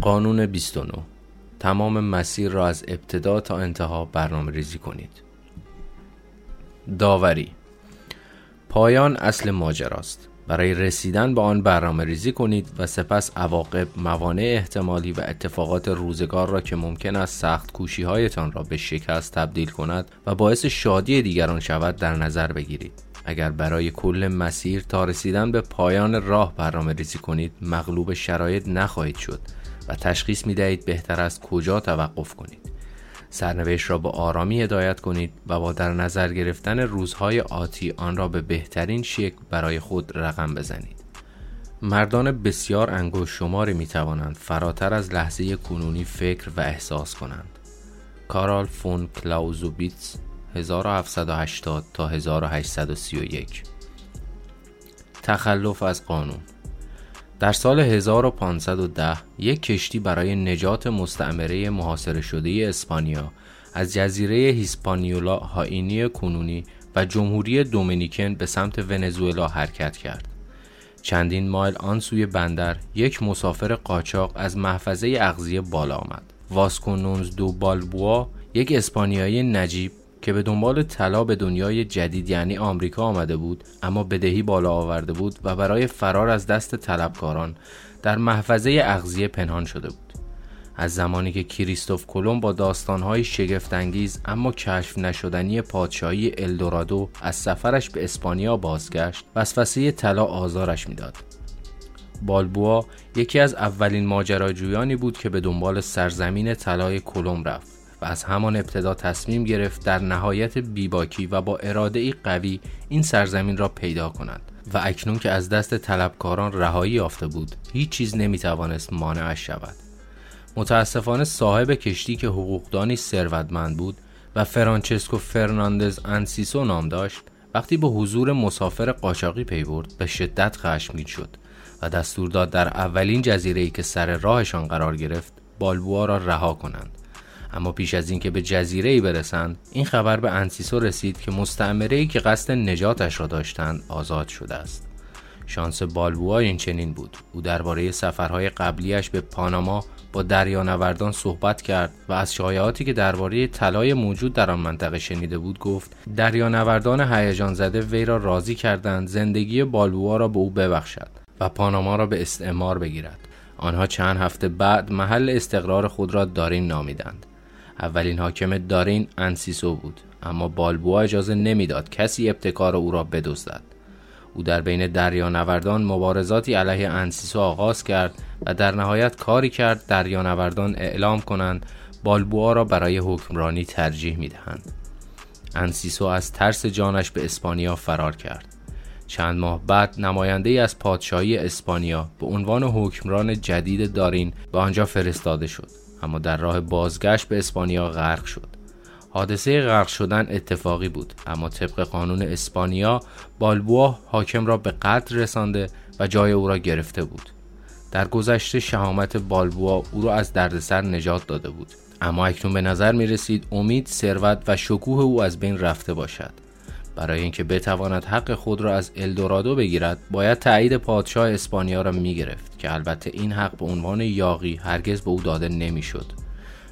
قانون 29 تمام مسیر را از ابتدا تا انتها برنامه ریزی کنید. داوری. پایان اصل ماجراست. برای رسیدن به آن برنامه ریزی کنید و سپس عواقب موانع احتمالی و اتفاقات روزگار را که ممکن است سخت کوشی هایتان را به شکست تبدیل کند و باعث شادی دیگران شود در نظر بگیرید. اگر برای کل مسیر تا رسیدن به پایان راه برنامه ریزی کنید مغلوب شرایط نخواهید شد. و تشخیص می دهید بهتر است کجا توقف کنید. سرنوشت را به آرامی هدایت کنید و با در نظر گرفتن روزهای آتی آن را به بهترین شکل برای خود رقم بزنید. مردان بسیار انگوش شماری می توانند فراتر از لحظه کنونی فکر و احساس کنند. کارال فون کلاوزوبیتس 1780 تا 1831 تخلف از قانون در سال 1510 یک کشتی برای نجات مستعمره محاصره شده اسپانیا از جزیره هیسپانیولا هاینی کنونی و جمهوری دومینیکن به سمت ونزوئلا حرکت کرد. چندین مایل آن سوی بندر یک مسافر قاچاق از محفظه اغذیه بالا آمد. واسکونونز دو بالبوا یک اسپانیایی نجیب که به دنبال طلا به دنیای جدید یعنی آمریکا آمده بود اما بدهی بالا آورده بود و برای فرار از دست طلبکاران در محفظه اغذیه پنهان شده بود. از زمانی که کریستوف کلم با داستانهای شگفتانگیز اما کشف نشدنی پادشاهی الدورادو از سفرش به اسپانیا بازگشت وسوسه طلا آزارش می‌داد. بالبوا یکی از اولین ماجراجویانی بود که به دنبال سرزمین طلای کلم رفت. و از همان ابتدا تصمیم گرفت در نهایت بیباکی و با اراده ای قوی این سرزمین را پیدا کند و اکنون که از دست طلبکاران رهایی یافته بود هیچ چیز نمی توانست مانعش شود. متاسفانه صاحب کشتی که حقوقدانی ثروتمند بود و فرانچسکو فرناندز انسیسو نام داشت وقتی به حضور مسافر قاچاقی پی برد به شدت خشمگین شد و دستور داد در اولین جزیره ای که سر راهشان قرار گرفت بالبوا را رها کنند. اما پیش از اینکه به جزیره ای برسند این خبر به انسیسو رسید که مستعمره ای که قصد نجاتش را داشتند آزاد شده است. شانس بالبوا این چنین بود. او درباره سفرهای قبلیش به پاناما با دریانوردان صحبت کرد و از شایعاتی که درباره طلای موجود در آن منطقه شنیده بود گفت دریانوردان هیجان زده وی را راضی کردند زندگی بالبوا را به او ببخشد و پاناما را به استعمار بگیرد. آنها چند هفته بعد محل استقرار خود را دارین نامیدند. اولین حاکم دارین انسیسو بود اما بالبوا اجازه نمی‌داد کسی ابتکار او را بدزدد. او در بین دریانوردان مبارزاتی علیه انسیسو آغاز کرد و در نهایت کاری کرد دریانوردان اعلام کنند بالبوا را برای حکمرانی ترجیح می‌دهند. انسیسو از ترس جانش به اسپانیا فرار کرد. چند ماه بعد نماینده ای از پادشاهی اسپانیا به عنوان حکمران جدید دارین به آنجا فرستاده شد. اما در راه بازگشت به اسپانیا غرق شد. حادثه غرق شدن اتفاقی بود اما طبق قانون اسپانیا بالبوا حاکم را به قتل رسانده و جای او را گرفته بود. در گذشته شهامت بالبوا او را از دردسر نجات داده بود. اما اکنون به نظر می رسید امید ثروت و شکوه او از بین رفته باشد. برای اینکه بتواند حق خود را از الدورادو بگیرد باید تایید پادشاه اسپانیا را می گرفت که البته این حق به عنوان یاقی هرگز به او داده نمی‌شد.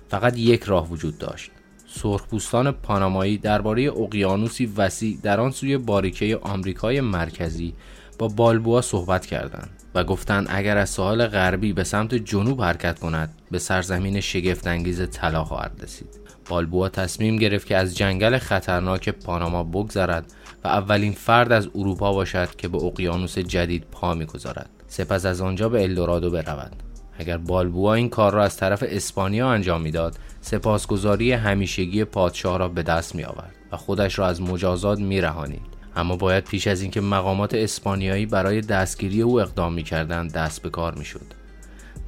فقط یک راه وجود داشت سرخپوستان پانامایی درباره اقیانوسی وسیع در آن سوی باریکه آمریکای مرکزی با بالبوا صحبت کردند و گفتند اگر از ساحل غربی به سمت جنوب حرکت کند به سرزمین شگفتانگیز طلا خواهد رسید بالبوا تصمیم گرفت که از جنگل خطرناک پاناما بگذرد و اولین فرد از اروپا باشد که به اقیانوس جدید پا می‌گذارد سپس از آنجا به الدورادو برود اگر بالبوا این کار را از طرف اسپانیا انجام می‌داد سپاسگزاری همیشگی پادشاه را به دست می آورد و خودش را از مجازات می رهانید. اما باید پیش از اینکه مقامات اسپانیایی برای دستگیری او اقدام می دست به کار می شد.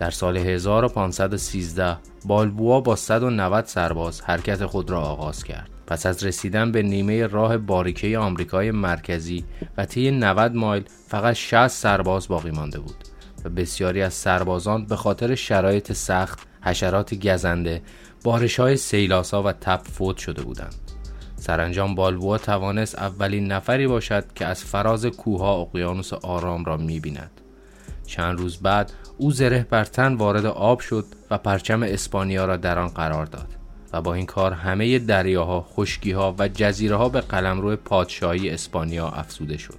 در سال 1513 بالبوا با 190 سرباز حرکت خود را آغاز کرد. پس از رسیدن به نیمه راه باریکه آمریکای مرکزی و طی 90 مایل فقط 60 سرباز باقی مانده بود و بسیاری از سربازان به خاطر شرایط سخت، حشرات گزنده، بارش های سیلاسا و تب فوت شده بودند. سرانجام بالبوا توانست اولین نفری باشد که از فراز کوها اقیانوس آرام را می بیند. چند روز بعد او زره بر تن وارد آب شد و پرچم اسپانیا را در آن قرار داد و با این کار همه دریاها، خشکیها و جزیره ها به قلمرو پادشاهی اسپانیا افزوده شد.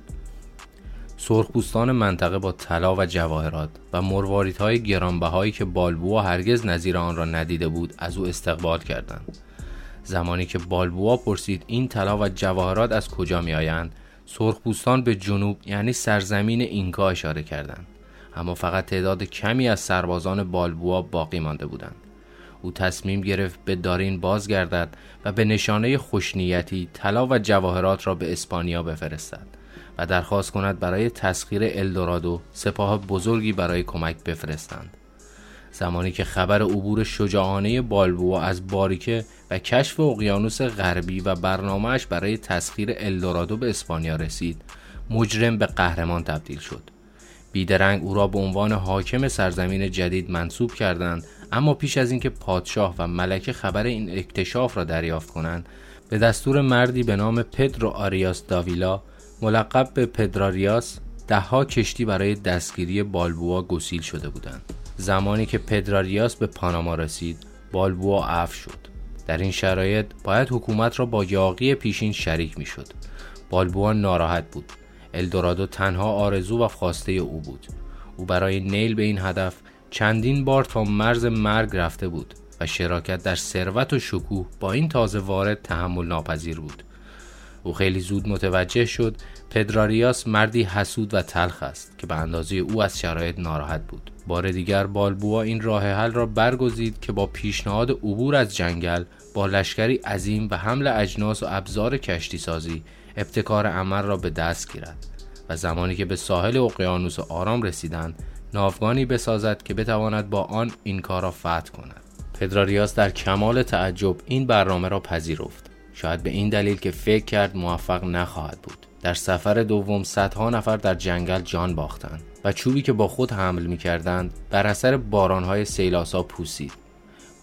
سرخپوستان منطقه با طلا و جواهرات و مرواریدهای گرانبهایی که بالبوا هرگز نظیر آن را ندیده بود از او استقبال کردند. زمانی که بالبوا پرسید این طلا و جواهرات از کجا میآیند سرخپوستان به جنوب یعنی سرزمین اینکا اشاره کردند اما فقط تعداد کمی از سربازان بالبوا باقی مانده بودند. او تصمیم گرفت به دارین بازگردد و به نشانه خوشنیتی طلا و جواهرات را به اسپانیا بفرستد و درخواست کند برای تسخیر الدورادو سپاه بزرگی برای کمک بفرستند. زمانی که خبر عبور شجاعانه بالبوا از باریکه و کشف اقیانوس غربی و برنامهش برای تسخیر الدورادو به اسپانیا رسید مجرم به قهرمان تبدیل شد. بیدرنگ او را به عنوان حاکم سرزمین جدید منصوب کردند اما پیش از اینکه پادشاه و ملکه خبر این اکتشاف را دریافت کنند به دستور مردی به نام پدرو آریاس داویلا ملقب به پدراریاس دهها کشتی برای دستگیری بالبوا گسیل شده بودند. زمانی که پدراریاس به پاناما رسید بالبوا عفو شد. در این شرایط باید حکومت را با یاقی پیشین شریک می‌شد. بالبوا ناراحت بود. الدورادو تنها آرزو و خواسته او بود. او برای نیل به این هدف چندین بار تا مرز مرگ رفته بود و شراکت در ثروت و شکوه با این تازه وارد تحمل ناپذیر بود. او خیلی زود متوجه شد پدراریاس مردی حسود و تلخ است که به اندازه او از شرایط ناراحت بود. بار دیگر بالبوا این راه حل را برگزید که با پیشنهاد عبور از جنگل با لشکری عظیم و حمل اجناس و ابزار کشتی سازی ابتکار عمل را به دست گیرد و زمانی که به ساحل اقیانوس آرام رسیدند ناوگانی بسازد که بتواند با آن این کار را فتح کند. پدراریاس در کمال تعجب این برنامه را پذیرفت. شاید به این دلیل که فکر کرد موفق نخواهد بود. در سفر دوم صدها نفر در جنگل جان باختند و چوبی که با خود حمل می کردند بر اثر بارانهای سیلاسا پوسید.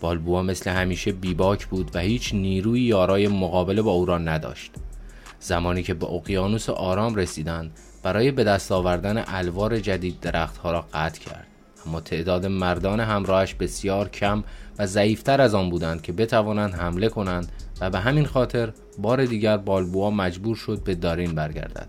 بالبوا مثل همیشه بیباک بود و هیچ نیروی یارای مقابله با او را نداشت. زمانی که به اقیانوس آرام رسیدند برای به دست آوردن الوار جدید درختها را قطع کرد. اما تعداد مردان همراهش بسیار کم و ضعیفتر از آن بودند که بتوانند حمله کنند و به همین خاطر بار دیگر بالبوا مجبور شد به دارین برگردد.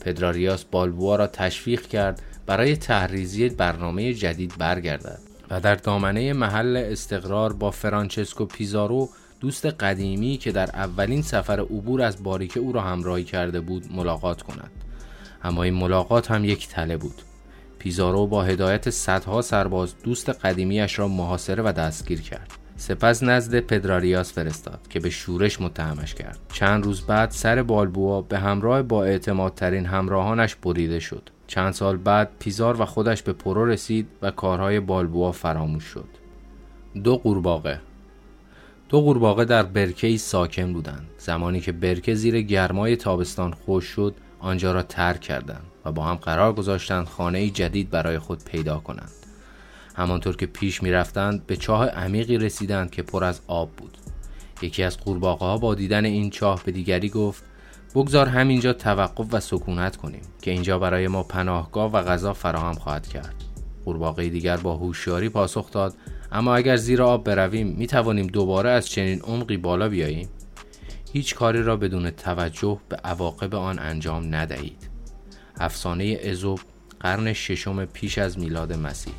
پدراریاس بالبوا را تشویق کرد برای تحریزی برنامه جدید برگردد و در دامنه محل استقرار با فرانچسکو پیزارو دوست قدیمی که در اولین سفر عبور از باریکه او را همراهی کرده بود ملاقات کند. اما این ملاقات هم یک تله بود. پیزارو با هدایت صدها سرباز دوست قدیمیش را محاصره و دستگیر کرد. سپس نزد پدراریاس فرستاد که به شورش متهمش کرد. چند روز بعد سر بالبوا به همراه با اعتمادترین همراهانش بریده شد. چند سال بعد پیزار و خودش به پرو رسید و کارهای بالبوا فراموش شد. دو قورباغه. دو قورباغه در برکه ساکن بودند. زمانی که برکه زیر گرمای تابستان خوش شد آنجا را ترک کردند و با هم قرار گذاشتند خانه جدید برای خود پیدا کنند. همانطور که پیش می رفتند به چاه عمیقی رسیدند که پر از آب بود. یکی از قورباغه ها با دیدن این چاه به دیگری گفت بگذار همینجا توقف و سکونت کنیم که اینجا برای ما پناهگاه و غذا فراهم خواهد کرد. قورباغه دیگر با هوشیاری پاسخ داد اما اگر زیر آب برویم می توانیم دوباره از چنین عمقی بالا بیاییم؟ هیچ کاری را بدون توجه به عواقب آن انجام ندهید. افسانه ازوب قرن ششم پیش از میلاد مسیح.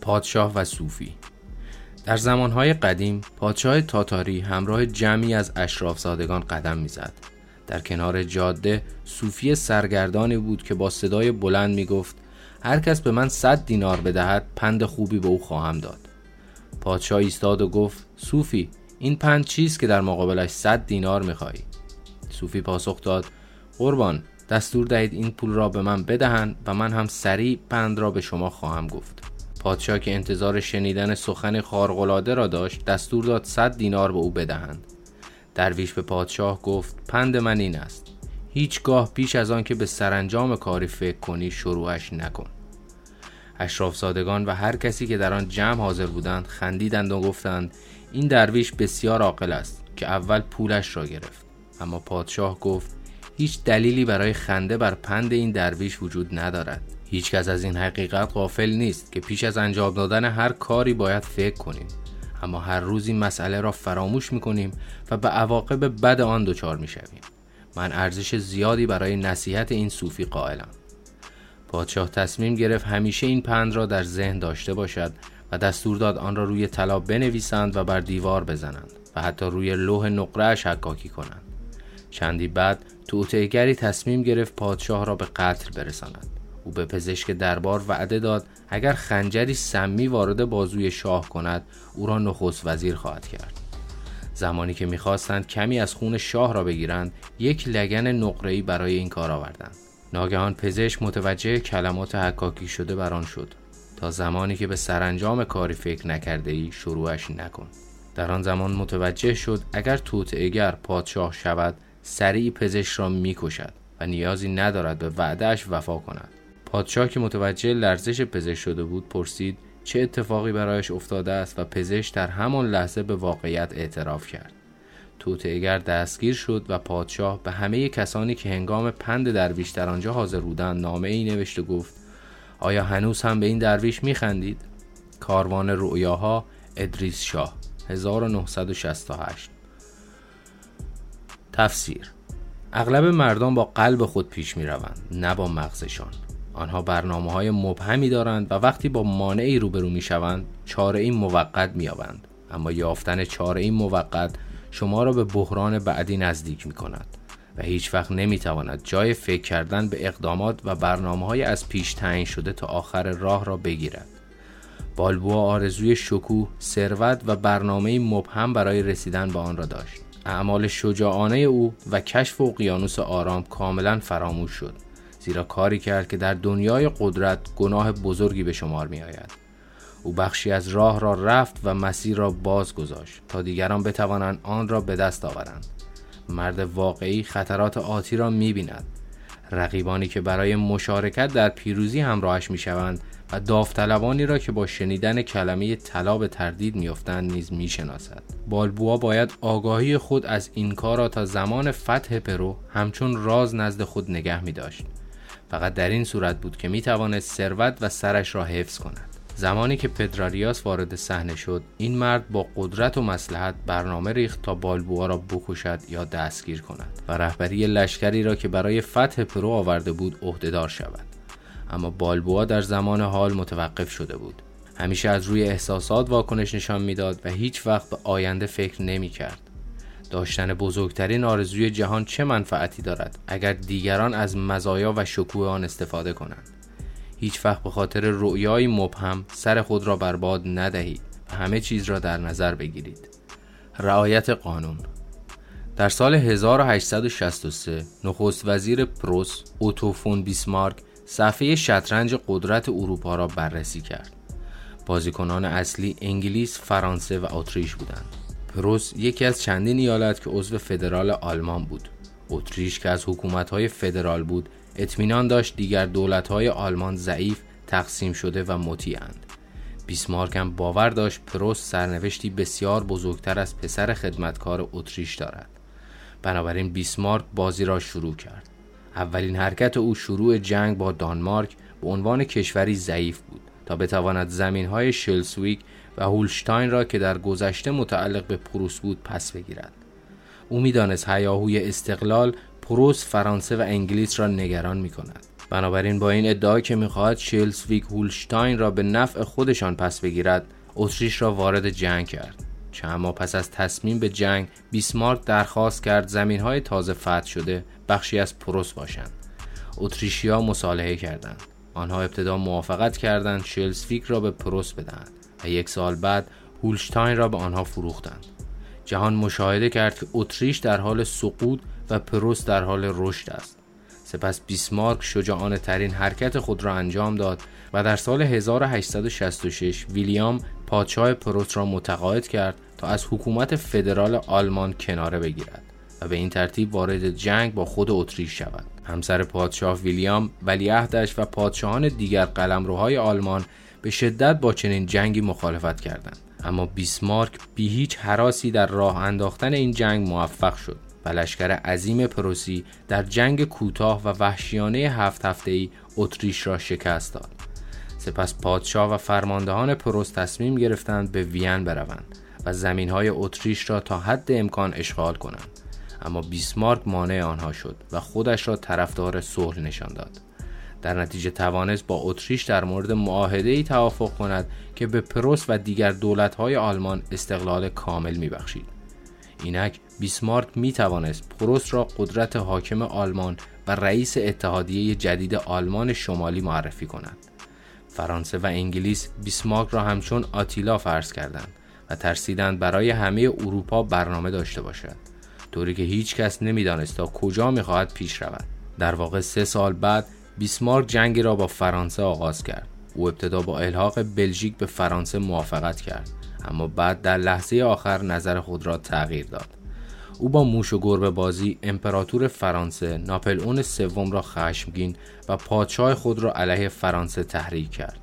پادشاه و صوفی. در زمانهای قدیم پادشاه تاتاری همراه جمعی از اشرافزادگان قدم می‌زد. در کنار جاده صوفی سرگردانی بود که با صدای بلند می‌گفت هر کس به من صد دینار بدهد پند خوبی به او خواهم داد. پادشاه ایستاد و گفت صوفی این پند چیست که در مقابلش صد دینار می‌خواهی؟ صوفی پاسخ داد قربان دستور دهید این پول را به من بدهند و من هم سریع پند را به شما خواهم گفت. پادشاه که انتظار شنیدن سخن خارقلاده را داشت دستور داد صد دینار به او بدهند. درویش به پادشاه گفت پند من این است. هیچگاه پیش از آن که به سرانجام کاری فکر کنی شروعش نکن. اشراف زادگان و هر کسی که در آن جمع حاضر بودند خندیدند و گفتند این درویش بسیار عاقل است که اول پولش را گرفت. اما پادشاه گفت هیچ دلیلی برای خنده بر پند این درویش وجود ندارد. هیچکس از این حقیقت غافل نیست که پیش از انجام دادن هر کاری باید فکر کنیم. اما هر روز این مسئله را فراموش می‌کنیم و به عواقب بد آن دچار می‌شویم. من ارزش زیادی برای نصیحت این صوفی قائلم. پادشاه تصمیم گرفت همیشه این پند را در ذهن داشته باشد و دستور داد آن را روی طلا بنویسند و بر دیوار بزنند و حتی روی لوح نقره حکاکی کنند. چندی بعد توطئهگری تصمیم گرفت پادشاه را به قتل برساند. او به پزشک دربار وعده داد اگر خنجری سمی وارد بازوی شاه کند او را نخست وزیر خواهد کرد. زمانی که می‌خواستند کمی از خون شاه را بگیرند یک لگن نقره‌ای برای این کار آوردند. ناگهان پزشک متوجه کلمات حکاکی شده بر آن شد. تا زمانی که به سرانجام کاری فکر نکرده ای شروعش نکن. در آن زمان متوجه شد اگر توطئهگر پادشاه شود سریع پزشک را می‌کشد و نیازی ندارد به وعدهش وفا کند. پادشاه که متوجه لرزش پزشک شده بود پرسید چه اتفاقی برایش افتاده است و پزشک در همان لحظه به واقعیت اعتراف کرد. توطئهگر دستگیر شد و پادشاه به همه کسانی که هنگام پند درویش در آنجا حاضر بودند نامه ای نوشت و گفت آیا هنوز هم به این درویش میخندید؟ کاروان رؤیاها ادریس شاه 1968 تفسیر اغلب مردم با قلب خود پیش می روند نه با مغزشان. آنها برنامه های مبهمی دارند و وقتی با مانعی روبرو می شوند چاره این موقت می آوند. اما یافتن چاره این موقت شما را به بحران بعدی نزدیک می کند و هیچ وقت نمی تواند جای فکر کردن به اقدامات و برنامه های از پیش تعیین شده تا آخر راه را بگیرد. بالبوا آرزوی شکوه، ثروت و برنامه مبهم برای رسیدن به آن را داشت. اعمال شجاعانه او و کشف اقیانوس آرام کاملا فراموش شد. زیرا کاری کرد که در دنیای قدرت گناه بزرگی به شمار می آید. او بخشی از راه را رفت و مسیر را باز گذاشت تا دیگران بتوانند آن را به دست آورند. مرد واقعی خطرات آتی را می بیند رقیبانی که برای مشارکت در پیروزی همراهش می شوند و داوطلبانی را که با شنیدن کلمه طلا به تردید میافتند نیز می‌شناسد. بالبوا باید آگاهی خود از این کار را تا زمان فتح پرو همچون راز نزد خود نگه می داشت فقط در این صورت بود که می توانست ثروت و سرش را حفظ کند. زمانی که پدراریاس وارد صحنه شد این مرد با قدرت و مسلحت برنامه ریخت تا بالبوا را بکشد یا دستگیر کند و رهبری لشکری را که برای فتح پرو آورده بود عهدهدار شود. اما بالبوا در زمان حال متوقف شده بود. همیشه از روی احساسات واکنش نشان می‌داد و هیچ وقت به آینده فکر نمی کرد. داشتن بزرگترین آرزوی جهان چه منفعتی دارد اگر دیگران از مزایا و شکوه آن استفاده کنند هیچ وقت به خاطر رؤیای مبهم سر خود را برباد ندهید و همه چیز را در نظر بگیرید رعایت قانون در سال 1863 نخست وزیر پروس اوتوفون بیسمارک صفحه شطرنج قدرت اروپا را بررسی کرد. بازیکنان اصلی انگلیس، فرانسه و اتریش بودند. پروس یکی از چندین ایالت که عضو فدرال آلمان بود. اتریش که از حکومت‌های فدرال بود، اطمینان داشت دیگر دولت‌های آلمان ضعیف، تقسیم شده و مطیعند. بیسمارک هم باور داشت پروس سرنوشتی بسیار بزرگتر از پسر خدمتکار اتریش دارد. بنابراین بیسمارک بازی را شروع کرد. اولین حرکت او شروع جنگ با دانمارک به عنوان کشوری ضعیف بود تا بتواند زمین های شلسویک و هولشتاین را که در گذشته متعلق به پروس بود پس بگیرد. او می‌دانست هیاهوی استقلال پروس فرانسه و انگلیس را نگران می کند بنابراین با این ادعا که می‌خواهد شلسویک هولشتاین را به نفع خودشان پس بگیرد اتریش را وارد جنگ کرد. چند ماه پس از تصمیم به جنگ بیسمارک درخواست کرد زمین های تازه فتح شده بخشی از پروس باشند. اتریشیا مصالحه کردند. آنها ابتدا موافقت کردند شلسفیک را به پروس بدهند و یک سال بعد هولشتاین را به آنها فروختند. جهان مشاهده کرد که اتریش در حال سقوط و پروس در حال رشد است. سپس بیسمارک شجاعانه ترین حرکت خود را انجام داد و در سال 1866 ویلیام پادشاه پروس را متقاعد کرد تا از حکومت فدرال آلمان کناره بگیرد و به این ترتیب وارد جنگ با خود اتریش شود. همسر پادشاه ویلیام ولیعهدش و پادشاهان دیگر قلمروهای آلمان به شدت با چنین جنگی مخالفت کردند. اما بیسمارک بی هیچ حراسی در راه انداختن این جنگ موفق شد و لشکر عظیم پروسی در جنگ کوتاه و وحشیانه هفت هفته ای اتریش را شکست داد. سپس پادشاه و فرماندهان پروس تصمیم گرفتند به وین بروند و زمین های اتریش را تا حد امکان اشغال کنند. اما بیسمارک مانع آنها شد و خودش را طرفدار صلح نشان داد. در نتیجه توانست با اتریش در مورد معاهده ای توافق کند که به پروس و دیگر دولت های آلمان استقلال کامل میبخشید. اینک بیسمارک می توانست پروس را قدرت حاکم آلمان و رئیس اتحادیه جدید آلمان شمالی معرفی کند. فرانسه و انگلیس بیسمارک را همچون آتیلا فرض کردند و ترسیدند برای همه اروپا برنامه داشته باشد. طوری که هیچ کس نمی‌دانست تا کجا می‌خواهد پیش رود. در واقع سه سال بعد بیسمارک جنگی را با فرانسه آغاز کرد. او ابتدا با الحاق بلژیک به فرانسه موافقت کرد اما بعد در لحظه آخر نظر خود را تغییر داد. او با موش و گربه بازی امپراتور فرانسه ناپل اون سوم را خشمگین و پادشاه خود را علیه فرانسه تحریک کرد.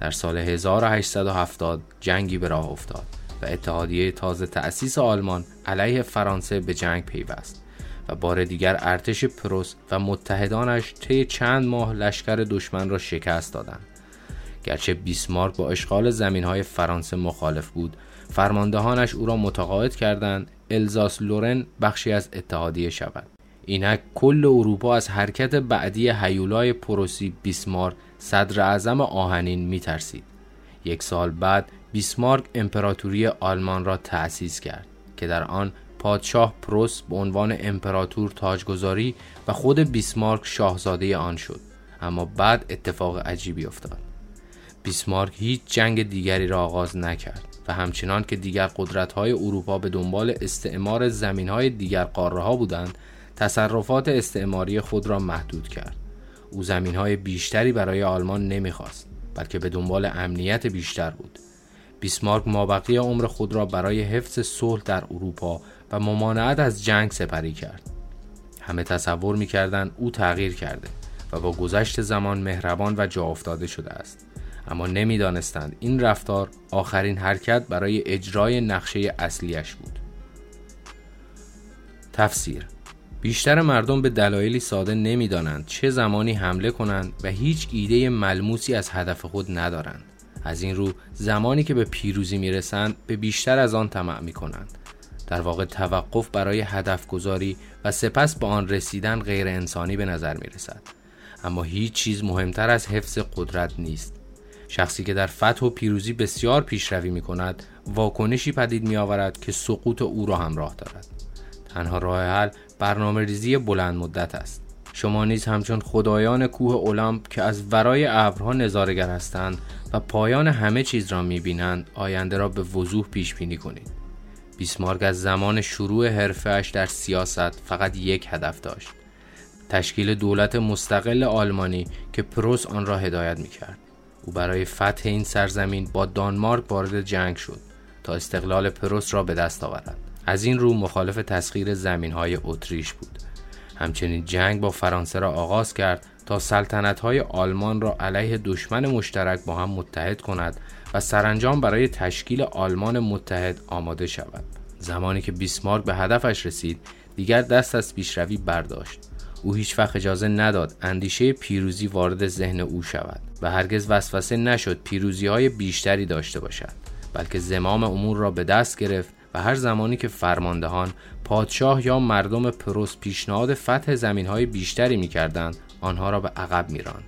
در سال 1870 جنگی به راه افتاد. و اتحادیه تازه تأسیس آلمان علیه فرانسه به جنگ پیوست و بار دیگر ارتش پروس و متحدانش طی چند ماه لشکر دشمن را شکست دادند. گرچه بیسمارک با اشغال زمین های فرانسه مخالف بود فرماندهانش او را متقاعد کردند. الزاس لورن بخشی از اتحادیه شود. اینک کل اروپا از حرکت بعدی هیولای پروسی بیسمارک صدر اعظم آهنین میترسید. یک سال بعد بیسمارک امپراتوری آلمان را تأسیس کرد که در آن پادشاه پروس به عنوان امپراتور تاجگذاری و خود بیسمارک شاهزاده آن شد اما بعد اتفاق عجیبی افتاد. بیسمارک هیچ جنگ دیگری را آغاز نکرد و همچنان که دیگر قدرت های اروپا به دنبال استعمار زمین های دیگر قاره ها بودند تصرفات استعماری خود را محدود کرد. او زمین های بیشتری برای آلمان نمی‌خواست بلکه به دنبال امنیت بیشتر بود. بیسمارک مابقی عمر خود را برای حفظ صلح در اروپا و ممانعت از جنگ سپری کرد. همه تصور می‌کردند او تغییر کرده و با گذشت زمان مهربان و جا افتاده شده است. اما نمی‌دانستند این رفتار آخرین حرکت برای اجرای نقشه اصلیش بود. تفسیر بیشتر مردم به دلایلی ساده نمی‌دانند چه زمانی حمله کنند و هیچ ایده ملموسی از هدف خود ندارند. از این رو زمانی که به پیروزی می‌رسند به بیشتر از آن طمع می کنند در واقع توقف برای هدف گذاری و سپس به آن رسیدن غیر انسانی به نظر می رسد اما هیچ چیز مهمتر از حفظ قدرت نیست. شخصی که در فتح و پیروزی بسیار پیشروی می کند واکنشی پدید می آورد که سقوط او را همراه دارد. تنها راه حل برنامه ریزی بلند مدت است. شما نیز همچون خدایان کوه اولمپ که از ورای ابرها نظارگر هستند و پایان همه چیز را می‌بینند آینده را به وضوح پیش بینی کنید. بیسمارک از زمان شروع حرفهاش در سیاست فقط یک هدف داشت. تشکیل دولت مستقل آلمانی که پروس آن را هدایت می‌کرد. او برای فتح این سرزمین با دانمارک وارد جنگ شد تا استقلال پروس را به دست آورد. از این رو مخالف تسخیر زمین های اتریش بود. همچنین جنگ با فرانسه را آغاز کرد سلطنت های آلمان را علیه دشمن مشترک با هم متحد کند و سرانجام برای تشکیل آلمان متحد آماده شود. زمانی که بیسمارک به هدفش رسید دیگر دست از پیشروی برداشت. او هیچ وقت اجازه نداد اندیشه پیروزی وارد ذهن او شود و هرگز وسوسه نشد پیروزی های بیشتری داشته باشد بلکه زمام امور را به دست گرفت و هر زمانی که فرماندهان پادشاه یا مردم پروس پیشنهاد فتح زمین های بیشتری می کردند آنها را به عقب میراند.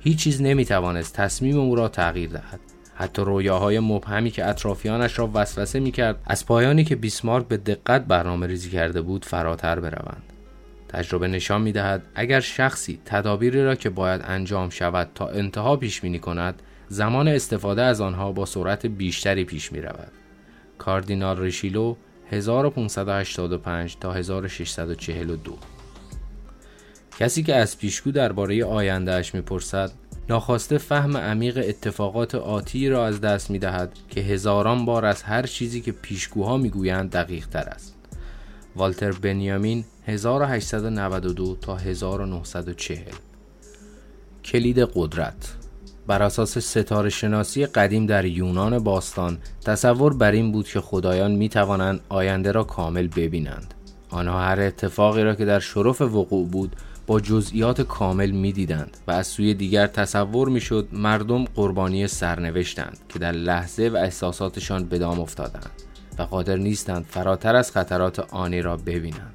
هیچ چیز نمی توانست تصمیم او را تغییر دهد. حتی رویاهای مبهمی که اطرافیانش را وسوسه می کرد از پایانی که بیسمارک به دقت برنامه ریزی کرده بود فراتر بروند. تجربه نشان می دهد اگر شخصی تدابیری را که باید انجام شود تا انتها پیش بینی کند زمان استفاده از آنها با سرعت بیشتری پیش می رود. کاردینال ریشیلو 1585 تا 1642 کسی که از پیشگو درباره آیندهش می‌پرسد ناخواسته فهم عمیق اتفاقات آتی را از دست می دهد که هزاران بار از هر چیزی که پیشگوها می‌گویند دقیق تر است. والتر بنیامین 1892 تا 1940 کلید قدرت بر اساس ستاره شناسی قدیم در یونان باستان تصور بر این بود که خدایان می توانند آینده را کامل ببینند. آنها هر اتفاقی را که در شرف وقوع بود با جزئیات کامل می‌دیدند و از سوی دیگر تصور می‌شد مردم قربانی سرنوشتند که در لحظه و احساساتشان به دام افتادند و قادر نیستند فراتر از خطرات آنی را ببینند.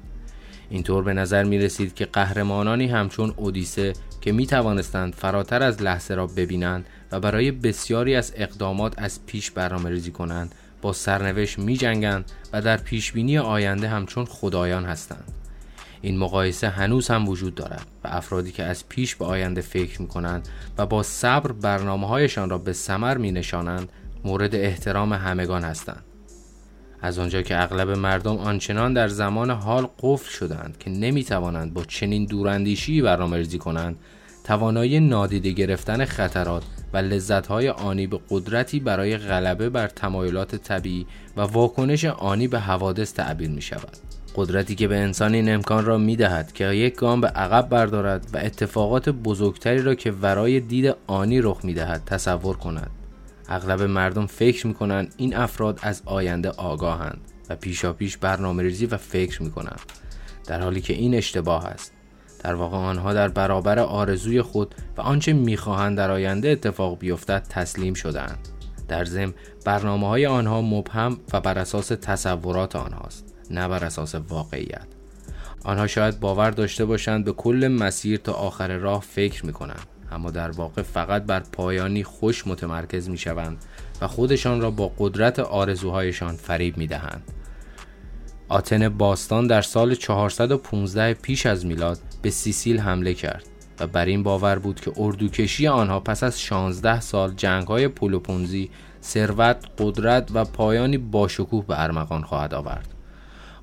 اینطور به نظر می رسید که قهرمانانی همچون اودیسه که می توانستند فراتر از لحظه را ببینند و برای بسیاری از اقدامات از پیش برنامه ریزی کنند با سرنوشت می جنگند و در پیشبینی آینده همچون خدایان هستند. این مقایسه هنوز هم وجود دارد و افرادی که از پیش به آینده فکر می کنند و با صبر برنامه هایشان را به سمر می نشانند مورد احترام همگان هستند از آنجا که اغلب مردم آنچنان در زمان حال قفل شدند که نمی توانند با چنین دوراندیشی برنامه‌ریزی کنند توانایی نادیده گرفتن خطرات و لذتهای آنی به قدرتی برای غلبه بر تمایلات طبیعی و واکنش آنی به حوادث تعبیر می شود. قدرتی که به انسان این امکان را می دهد که یک گام به عقب بردارد و اتفاقات بزرگتری را که ورای دید آنی رخ می دهد تصور کند. اغلب مردم فکر می کنند این افراد از آینده آگاهند و پیشا پیش برنامه ریزی و فکر می کنند در حالی که این اشتباه است. در واقع آنها در برابر آرزوی خود و آنچه می‌خواهند در آینده اتفاق بیفتد تسلیم شدهاند. در ضمن برنامه های آنها مبهم و بر اساس تصورات آنهاست. نه بر اساس واقعیت آنها شاید باور داشته باشند به کل مسیر تا آخر راه فکر می کنند اما در واقع فقط بر پایانی خوش متمرکز می شوند و خودشان را با قدرت آرزوهایشان فریب می دهند. آتن باستان در سال 415 پیش از میلاد به سیسیل حمله کرد و بر این باور بود که اردوکشی آنها پس از 16 سال جنگ های پولوپونزی ثروت، قدرت و پایانی باشکوه به ارمغان خواهد آورد.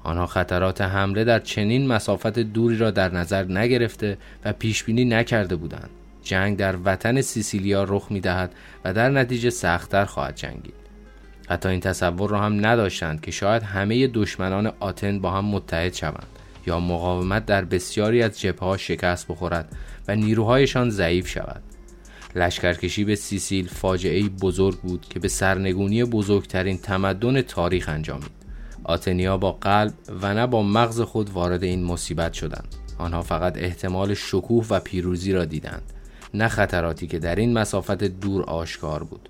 آنها خطرات حمله در چنین مسافت دوری را در نظر نگرفته و پیش بینی نکرده بودند. جنگ در وطن سیسیلیا رخ می دهد و در نتیجه سختتر خواهد جنگید. حتی این تصور را هم نداشتند که شاید همه دشمنان آتن با هم متحد شوند یا مقاومت در بسیاری از جبهه ها شکست بخورد و نیروهایشان ضعیف شود. لشکرکشی به سیسیل فاجعه بزرگ بود که به سرنگونی بزرگترین تمدن تاریخ انجامید. آتنیا با قلب و نه با مغز خود وارد این مصیبت شدند. آنها فقط احتمال شکوه و پیروزی را دیدند نه خطراتی که در این مسافت دور آشکار بود.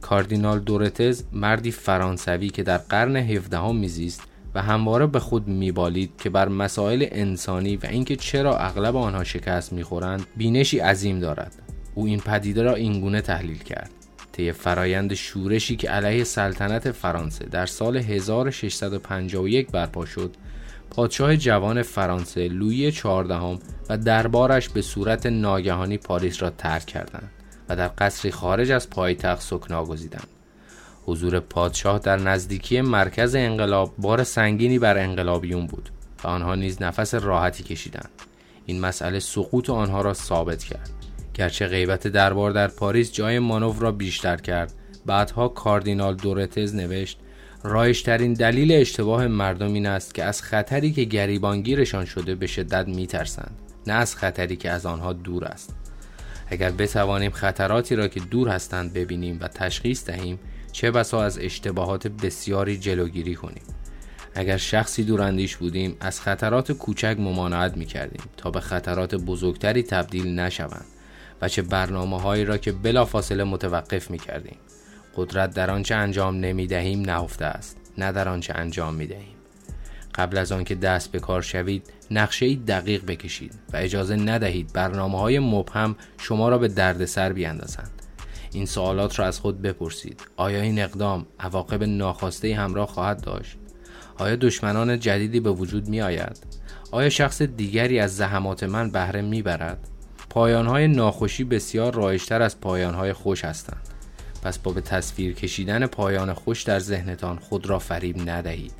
کاردینال دورتز مردی فرانسوی که در قرن 17 میزیست و همواره به خود میبالید که بر مسائل انسانی و اینکه چرا اغلب آنها شکست می‌خورند بینشی عظیم دارد. او این پدیده را اینگونه تحلیل کرد. طی فرایند شورشی که علیه سلطنت فرانسه در سال 1651 برپا شد پادشاه جوان فرانسه لویی چهاردهم و دربارش به صورت ناگهانی پاریس را ترک کردند و در قصری خارج از پایتخت سکنا گزیدند. حضور پادشاه در نزدیکی مرکز انقلاب بار سنگینی بر انقلابیون بود و آنها نیز نفس راحتی کشیدند. این مسئله سقوط آنها را ثابت کرد. گرچه غیبت دربار در پاریس جای مانور را بیشتر کرد. بعدها کاردینال دورتز نوشت رایشترین دلیل اشتباه مردم این است که از خطری که گریبانگیرشان شده به شدت میترسند نه از خطری که از آنها دور است. اگر بتوانیم خطراتی را که دور هستند ببینیم و تشخیص دهیم چه بسا از اشتباهات بسیاری جلوگیری کنیم. اگر شخصی دوراندیش بودیم از خطرات کوچک ممانعت می کردیم تا به خطرات بزرگتری تبدیل نشوند. و چه برنامه هایی را که بلافاصله متوقف می کردیم قدرت در آنچه انجام نمی دهیم نهفته است نه در آنچه انجام می دهیم قبل از آنکه دست به کار شوید نقشه دقیق بکشید و اجازه ندهید برنامه های مبهم شما را به دردسر بیاندازند. این سوالات را از خود بپرسید. آیا این اقدام عواقب ناخواسته همراه خواهد داشت؟ آیا دشمنان جدیدی به وجود می آید آیا شخص دیگری از زحمات من بهره می برد پایانهای ناخوشی بسیار رایشتر از پایانهای خوش هستند. پس با به تصویر کشیدن پایان خوش در ذهنتان خود را فریب ندهید.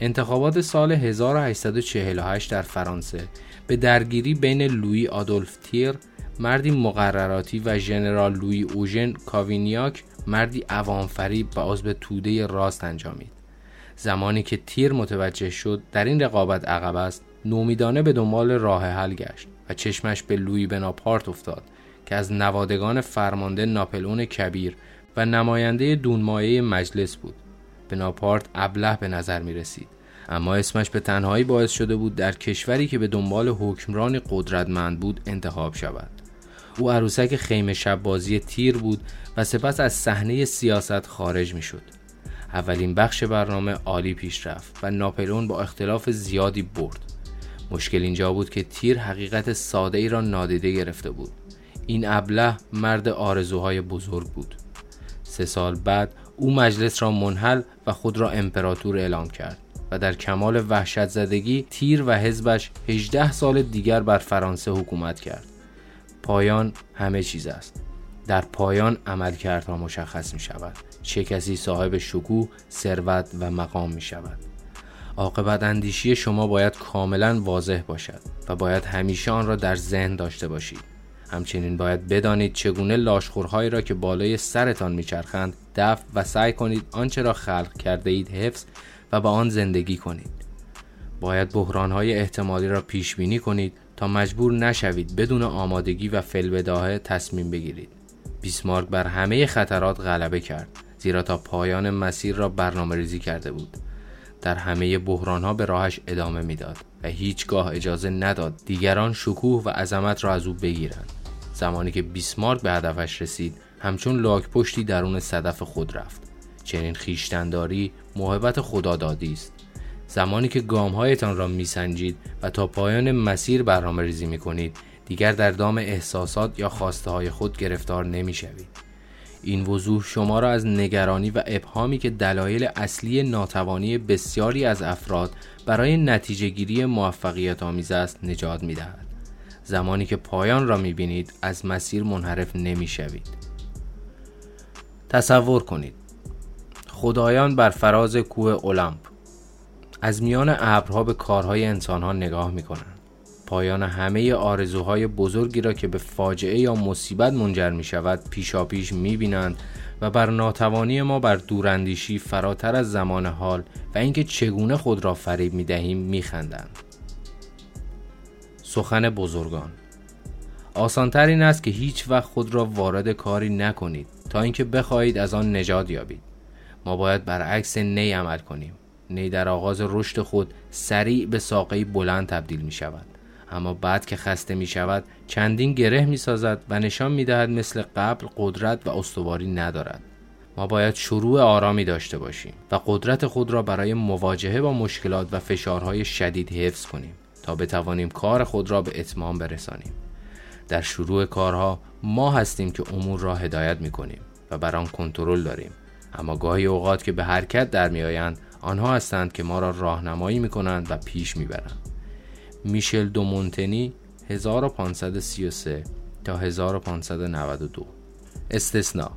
انتخابات سال 1848 در فرانسه به درگیری بین لویی آدولف تیر مردی مقرراتی و ژنرال لویی اوژن کاوینیاک مردی عوام فریب و عضو توده راست انجامید. زمانی که تیر متوجه شد در این رقابت عقب است نومیدانه به دنبال راه حل گشت. و چشمش به لویی بناپارت افتاد که از نوادگان فرمانده ناپلون کبیر و نماینده دونمایه مجلس بود بناپارت ابله به نظر می رسید اما اسمش به تنهایی باعث شده بود در کشوری که به دنبال حکمرانی قدرتمند بود انتخاب شود او عروسک خیمه شب بازی تیر بود و سپس از صحنه سیاست خارج می شد. اولین بخش برنامه عالی پیش رفت و ناپلون با اختلاف زیادی برد. مشکل اینجا بود که تیر حقیقت ساده ای را نادیده گرفته بود. این ابله مرد آرزوهای بزرگ بود. سه سال بعد او مجلس را منحل و خود را امپراتور اعلام کرد و در کمال وحشت زدگی تیر و حزبش 18 سال دیگر بر فرانسه حکومت کرد. پایان همه چیز است. در پایان عملکردها مشخص می شود. چه کسی صاحب شکوه، ثروت و مقام می شود. عاقبت اندیشی شما باید کاملا واضح باشد و باید همیشه آن را در ذهن داشته باشید. همچنین باید بدانید چگونه لاشخورهایی را که بالای سرتان میچرخند دفع و سعی کنید آنچه را خلق کرده اید حفظ و با آن زندگی کنید. باید بحرانهای احتمالی را پیش بینی کنید تا مجبور نشوید بدون آمادگی و فلبداهه تصمیم بگیرید. بیسمارک بر همه خطرات غلبه کرد زیرا تا پایان مسیر را برنامه ریزی کرده بود. در همه بحران ها به راهش ادامه می‌داد و هیچگاه اجازه نداد دیگران شکوه و عظمت را از او بگیرند. زمانی که بیسمارک به هدفش رسید همچون لاک پشتی درون صدف خود رفت. چنین خیشتنداری محبت خدادادی است. زمانی که گامهایتان را میسنجید و تا پایان مسیر برنامه ریزی می کنید دیگر در دام احساسات یا خواسته های خود گرفتار نمی شوید. این وضوح شما را از نگرانی و ابهامی که دلایل اصلی ناتوانی بسیاری از افراد برای نتیجه گیری موفقیت آمیز است نجات می دهد. زمانی که پایان را می بینید از مسیر منحرف نمی شوید. تصور کنید خدایان بر فراز کوه اولمپ از میان ابرها به کارهای انسانها نگاه می کنند. پایان همه آرزوهای بزرگی را که به فاجعه یا مصیبت منجر می شود پیشاپیش می بینند و بر ناتوانی ما بر دوراندیشی فراتر از زمان حال و اینکه چگونه خود را فریب می دهیم می خندند. سخن بزرگان آسانتر این است که هیچ وقت خود را وارد کاری نکنید تا اینکه بخواهید از آن نجات یابید. ما باید برعکس نی عمل کنیم. نی در آغاز رشد خود سریع به ساقه بلند تبدیل می شود اما بعد که خسته می شود چندین گره می سازد و نشان می دهد مثل قبل قدرت و استواری ندارد. ما باید شروع آرامی داشته باشیم و قدرت خود را برای مواجهه با مشکلات و فشارهای شدید حفظ کنیم تا بتوانیم کار خود را به اتمام برسانیم. در شروع کارها ما هستیم که امور را هدایت می کنیم و بر آن کنترل داریم. اما گاهی اوقات که به حرکت در میآیند آنها هستند که ما را راهنمایی می کنند و پیش می برند. میشل دومونتنی 1533 تا 1592 استثناء.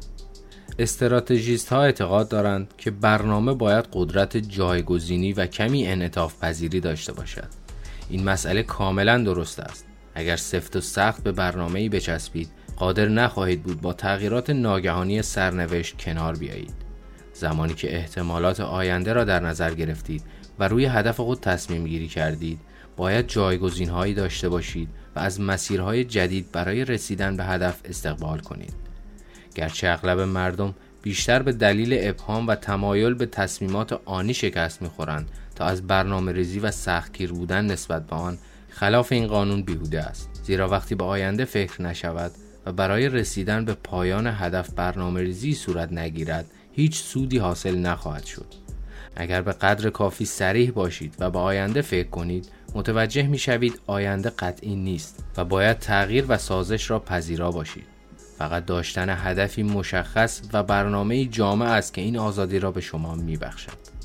استراتژیست ها اعتقاد دارند که برنامه باید قدرت جایگزینی و کمی انعطاف پذیری داشته باشد. این مسئله کاملا درست است. اگر سفت و سخت به برنامه ای بچسبید قادر نخواهید بود با تغییرات ناگهانی سرنوشت کنار بیایید. زمانی که احتمالات آینده را در نظر گرفتید و روی هدف خود تصمیم گیری کردید باید جایگزین هایی داشته باشید و از مسیرهای جدید برای رسیدن به هدف استقبال کنید. گرچه اغلب مردم بیشتر به دلیل ابهام و تمایل به تصمیمات آنی شکست می‌خورند تا از برنامه ریزی و سختگیر بودن نسبت به آن خلاف این قانون بیهوده است. زیرا وقتی به آینده فکر نشود و برای رسیدن به پایان هدف برنامه ریزی صورت نگیرد هیچ سودی حاصل نخواهد شد. اگر به قدر کافی سریح باشید و به آینده فکر کنید متوجه می شوید آینده قطعی نیست و باید تغییر و سازش را پذیرا باشید فقط داشتن هدفی مشخص و برنامه جامع است که این آزادی را به شما می بخشد.